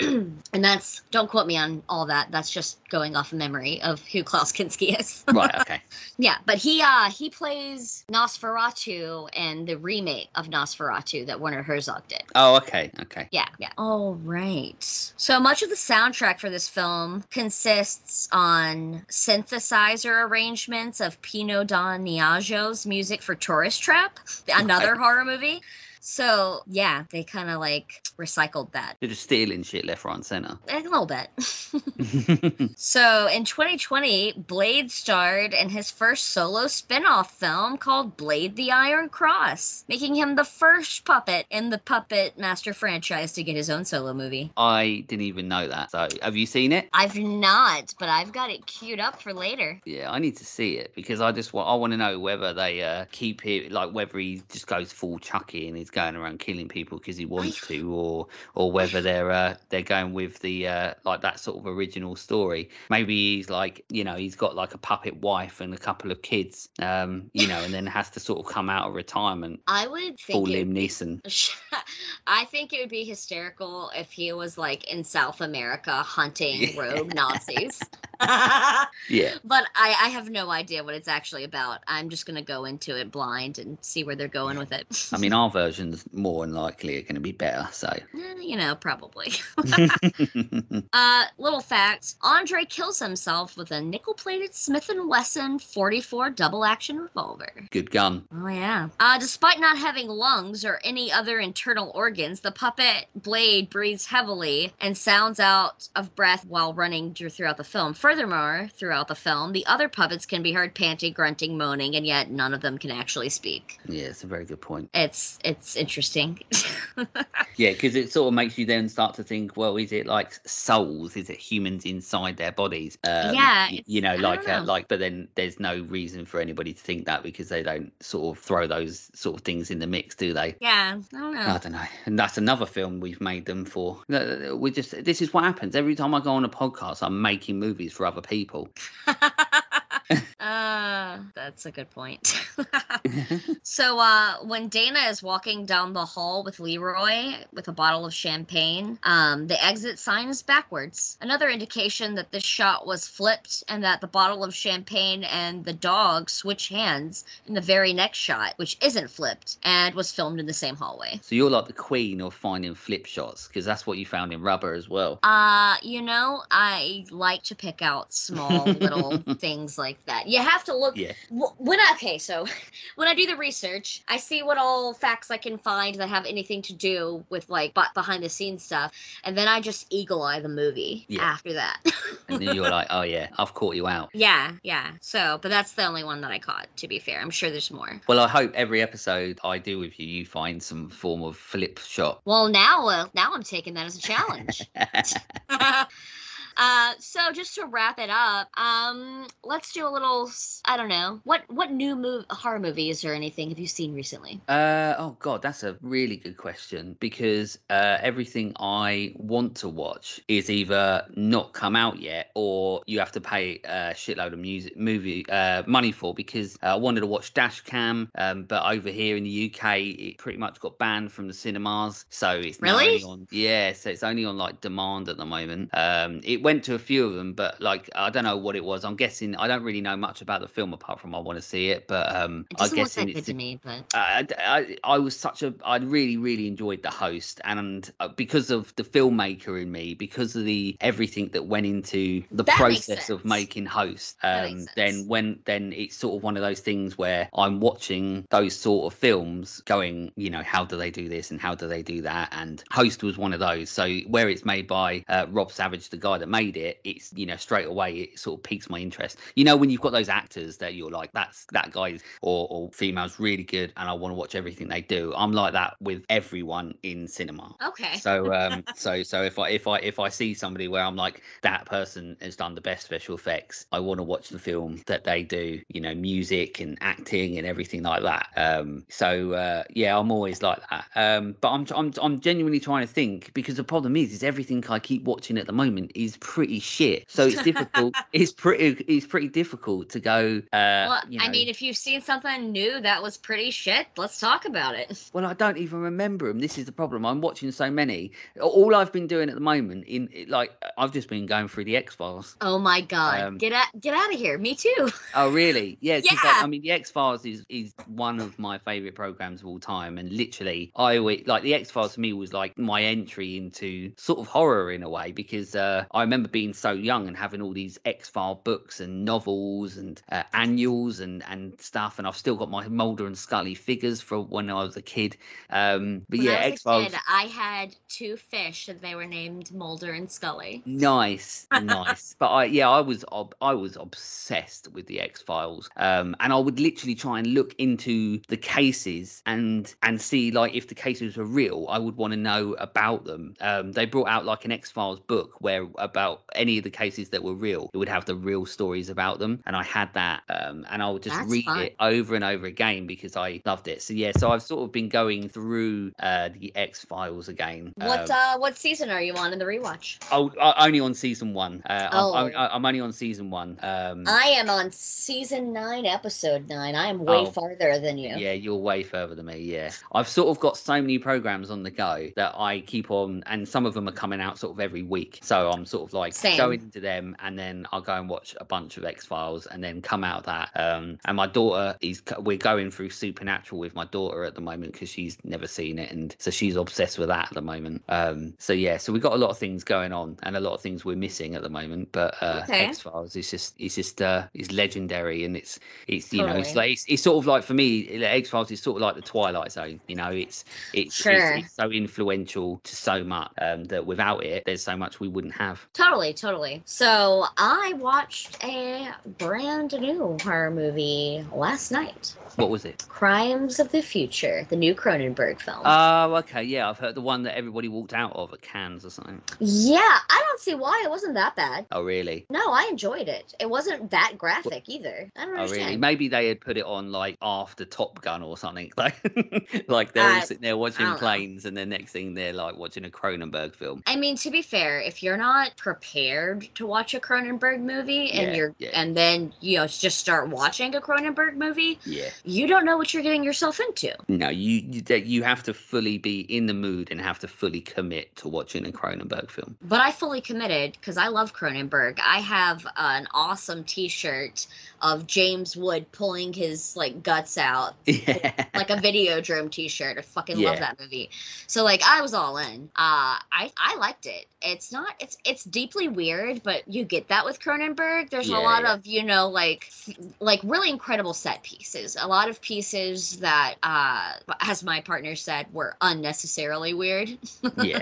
and that's don't quote me on all that. That's just going off of memory of who Klaus Kinski is. Right. Okay. Yeah, but he uh he plays Nosferatu and the remake of Nosferatu that Werner Herzog did. oh. Okay. Okay. Yeah, yeah. All right. So much of the soundtrack for this film consists on synthesizer arrangements of Pino Donaggio's music for Tourist Trap, another horror movie. So yeah, they kind of like recycled that They're just stealing shit left, right, and center. a little bit. so in 2020, Blade starred in his first solo spin-off film called Blade: The Iron Cross, making him the first puppet in the Puppet Master franchise to get his own solo movie. I didn't even know that. So, have you seen it? I've not, but I've got it queued up for later. Yeah, I need to see it because I just want I want to know whether they uh, keep it like whether he just goes full Chucky and he's going around killing people because he wants to, or or whether they're uh, they're going with the uh, like that sort of original story. Maybe he's like you know he's got like a puppet wife and a couple of kids, um, you know, and then has to sort of come out of retirement. I would think Liam Neeson. I think it would be hysterical if he was like in South America hunting rogue Nazis. Yeah. But I, I have no idea what it's actually about. I'm just gonna go into it blind and see where they're going with it. I mean, our version's more than likely are going to be better. So, Eh, you know, probably. uh, little fact: Andre kills himself with a nickel-plated Smith and Wesson 44 double-action revolver. good gun. Oh yeah. Uh, despite not having lungs or any other internal organs, the puppet Blade breathes heavily and sounds out of breath while running throughout the film. Furthermore, throughout the film, the other puppets can be heard panting, grunting, moaning, and yet none of them can actually speak. Yeah, it's a very good point. It's it's interesting. Yeah, because it sort of makes you then start to think, well, is it like souls? Is it humans inside their bodies? Um, Yeah, you know, like uh, know. like, but then there's no reason for anybody to think that because they don't sort of throw those sort of things in the mix, do they? yeah, I don't know. I don't know, and that's another film we've made them for. We just this is what happens every time I go on a podcast. I'm making movies for other people. uh, that's a good point. so, uh, when Dana is walking down the hall with Leroy with a bottle of champagne, um, the exit sign is backwards. Another indication that this shot was flipped and that the bottle of champagne and the dog switch hands in the very next shot, which isn't flipped and was filmed in the same hallway. So you're like the queen of finding flip shots because that's what you found in Rubber as well. Uh, you know, I like to pick out small little things like that. You have to look Yeah. When I, okay so when i do the research i see what all facts i can find that have anything to do with like behind the scenes stuff and then i just eagle eye the movie Yeah. after that And then you're like, oh yeah, I've caught you out. yeah yeah so but that's the only one that i caught to be fair i'm sure there's more Well, I hope every episode I do with you, you find some form of flip shot. well now uh, now i'm taking that as a challenge Uh, so just to wrap it up, um, let's do a little. I don't know what what new move horror movies or anything have you seen recently? Uh oh god, that's a really good question because uh, everything I want to watch is either not come out yet or you have to pay a shitload of music movie uh, money for because uh, I wanted to watch Dashcam, um, but over here in the UK it pretty much got banned from the cinemas, so it's Really? on yeah, so it's only on like demand at the moment. Um, it went to a few of them, but like I don't know what it was. I'm guessing I don't really know much about the film apart from I want to see it, but um, It I guess it's good to me, but I, I, I was such a I really really enjoyed the host and uh, because of the filmmaker in me because of the everything that went into the That process of making host um then when then it's sort of one of those things where I'm watching those sort of films going you know how do they do this and how do they do that? And host was one of those. So where it's made by uh, Rob Savage the guy that made it it's you know straight away it sort of piques my interest you know when you've got those actors that you're like that's that guy or, or female's really good and I want to watch everything they do. I'm like that with everyone in cinema. okay. So um so so if I if I if I see somebody where I'm like that person has done the best special effects, I want to watch the film that they do, you know, music and acting and everything like that. Um so uh yeah, I'm always like that. Um but I'm I'm I'm genuinely trying to think because the problem is is everything I keep watching at the moment is pretty shit. So it's difficult it's pretty it's pretty difficult to go uh well, you I mean, if you've seen something new that was pretty shit, let's talk about it. Well, I don't even remember them. This is the problem. I'm watching so many. All I've been doing at the moment, in like, I've just been going through the X Files. Oh my god, Um, get out, get out of here. Me too. Oh, really? Yeah. 'cause, like, Yeah. I mean, the X Files is is one of my favorite programs of all time, and literally, I always like the X Files. To me, was like my entry into sort of horror in a way because uh, I remember being so young and having all these X File books and novels and uh, annuals and and stuff, and I've still got my Mulder and Scully figures from when I was a kid. Um, but When yeah, I X Files. I had two fish and they were named Mulder and Scully. Nice, nice. But I, yeah, I was, ob- I was obsessed with the X Files, um, and I would literally try and look into the cases and and see like if the cases were real. I would want to know about them. Um, they brought out like an X Files book where about any of the cases that were real, it would have the real stories about them, and I had that, um, and I would just That's read fun. it over and over again because I loved it. So yeah, so I've sort of been going through uh, the X Files again. What um, uh what season are you on in the rewatch? Oh, uh, only on season one. Uh, Oh. I'm, I'm, I'm only on season one. Um, I am on season nine, episode nine. I am way Oh. farther than you. yeah, you're way further than me. Yeah, I've sort of got so many programs on the go that I keep on, and some of them are coming out sort of every week. So I'm sort of like Same. going into them, and then I'll go and watch a bunch of X Files, and then come out of that. Um, and my daughter is, we're going through Supernatural with my daughter at the moment because she's never seen it, and so she's obsessed with that at the moment. Um, so yeah, so we've got a lot of things going on, and a lot of things we're missing at the moment. But uh, Okay. X Files is just, it's just, uh, it's legendary, and it's, it's you know, it's like it's, it's sort of like for me, X Files is sort of like the Twilight Zone. You know, it's it's, Sure. it's, it's so influential to so much um, that without it, there's so much we wouldn't have. Totally, totally. So I watched a brand new horror movie last night. What was it? Crimes of the Future, the new Cronenberg film. Oh, okay, yeah, I've heard the one that everybody walked out of at Cannes or something. yeah, I don't see why it wasn't that bad. Oh, really? No, I enjoyed it. It wasn't that graphic either. I don't Oh, really? Maybe they had put it on like after Top Gun or something. Like, like they're all sitting there watching don't know. planes, and the next thing they're like watching a Cronenberg film. I mean, to be fair, if you're not prepared to watch a Cronenberg movie and Yeah, you're yeah. and then you know just start watching a Cronenberg movie, Yeah. you don't know what you're getting yourself into. No, you you, that you have to fully be in the mood and have to fully commit to watching a Cronenberg film. But I fully committed because I love Cronenberg. I have an awesome T-shirt of James Wood pulling his like guts out, Yeah. like a Videodrome T-shirt. I fucking love that movie. So like I was all in. Uh, I I liked it. It's not it's it's deeply weird, but you get that with Cronenberg. There's Yeah, a lot yeah. of you know like like really incredible set pieces. A lot of pieces that uh, as my partner said, were unnecessarily weird. yeah.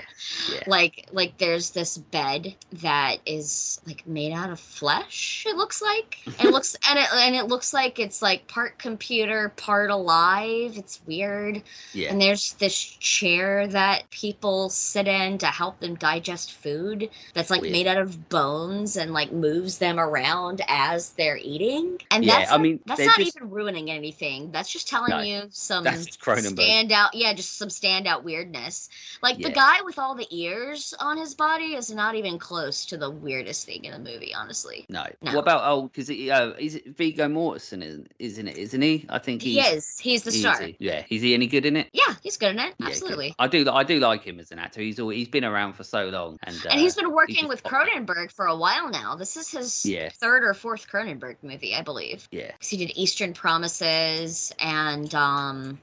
Yeah. like like there's this bed that is like made out of flesh it looks like it looks and it and it looks like it's like part computer part alive it's weird Yeah. and there's this chair that people sit in to help them digest food that's like Weird. made out of bones and like moves them around as they're eating and Yeah, that's I not- mean, that's not just- even ruining anything that's just telling No, you some that's just Cronenberg. standout yeah just some standout weirdness like the guy with all the ears on his body is not even close to the weirdest thing in the movie, honestly. No. No. What about oh? Because uh, is it Viggo Mortensen? isn't- Isn't it? Isn't he? I think He is. He's the he's star. he- Yeah. Is he any good in it? Yeah, he's good in it. Yeah. Absolutely. I do. I do like him as an actor. He's al- he's been around for so long, and uh, and he's been working just with. Cronenberg for a while now. This is his Yeah. third or fourth Cronenberg movie, I believe. Yeah. He did Eastern Promises and um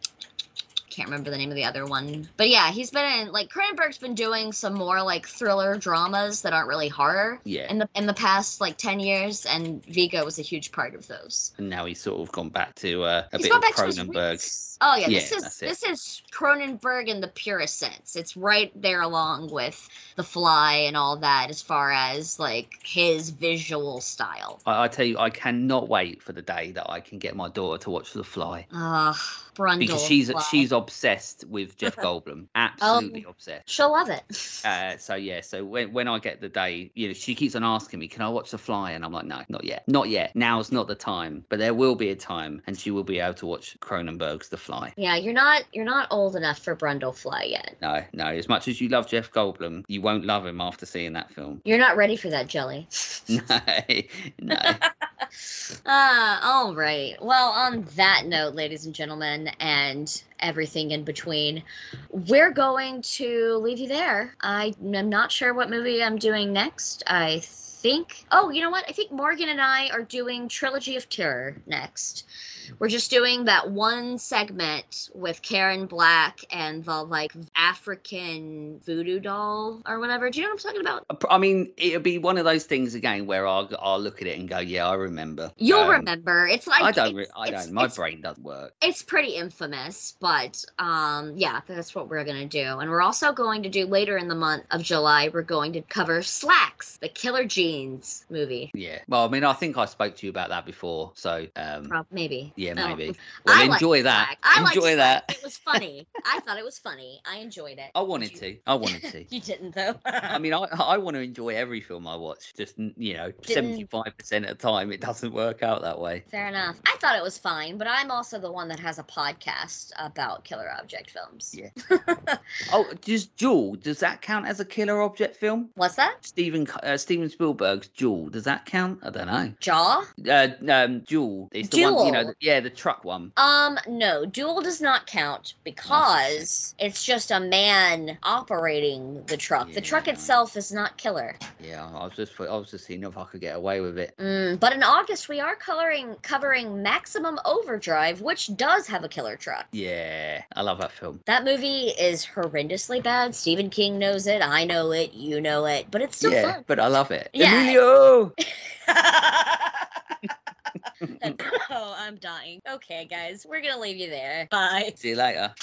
can't remember the name of the other one. But yeah, he's been in like Cronenberg's been doing some more like thriller dramas that aren't really horror Yeah. in the in the past like 10 years and Viggo was a huge part of those. And now he's sort of gone back to uh, a He's bit of Cronenberg. Oh yeah, this is this is Cronenberg in the purest sense. It's right there along with The Fly and all that as far as like his visual style. I, I tell you, I cannot wait for the day that I can get my daughter to watch The Fly Ah, Brundle. because she's she's obsessed with Jeff Goldblum, absolutely obsessed. She'll love it. Uh, so yeah, so when when I get the day, you know, she keeps on asking me, "Can I watch The Fly?" And I'm like, "No, not yet, not yet. Now's not the time." But there will be a time, and she will be able to watch Cronenberg's The Fly. Yeah, you're not you're not old enough for Brundle Fly yet. No, no. As much as you love Jeff Goldblum, you won't love him after seeing that film. You're not ready for that jelly. No, no. Ah, all right. Well, on that note, ladies and gentlemen, and everything in between, we're going to leave you there. I am not sure what movie I'm doing next. I think. Oh, you know what? I think Morgan and I are doing Trilogy of Terror next. We're just doing that one segment with Karen Black and the like African voodoo doll or whatever. Do you know what I'm talking about? I mean, it'll be one of those things again where I'll, I'll look at it and go, yeah, I remember. You'll Um, remember. It's like I don't. Re- I don't. My brain doesn't work. it's pretty infamous, but um, yeah, that's what we're gonna do. And we're also going to do later in the month of July. We're going to cover Slaxx, the Killer Jeans movie. Yeah. Well, I mean, I think I spoke to you about that before, so um, maybe. Yeah, Oh, maybe. I Well, liked enjoy that. I enjoy that. It was funny. I thought it was funny. I enjoyed it. I wanted to. I wanted to. You didn't though. I mean, I, I want to enjoy every film I watch. Just you know, seventy five percent of the time, it doesn't work out that way. Fair enough. I thought it was fine, but I'm also the one that has a podcast about killer object films. Yeah. Oh, does Duel? Does that count as a killer object film? What's that? Steven uh, Steven Spielberg's Duel. Does that count? I don't know. Jaw? Uh, um, Duel. It's the one. You know. The, yeah, the truck one. Um, no, duel does not count because it's just a man operating the truck. The truck Yeah. itself is not killer. Yeah, I was just I was just seeing if I could get away with it. Mm, but in August, we are coloring covering Maximum Overdrive, which does have a killer truck. Yeah, I love that film. That movie is horrendously bad. Stephen King knows it. I know it. You know it. But it's still yeah, fun. but I love it. Yeah. Emilio. oh, I'm dying. Okay, guys, we're gonna leave you there. Bye. See you later.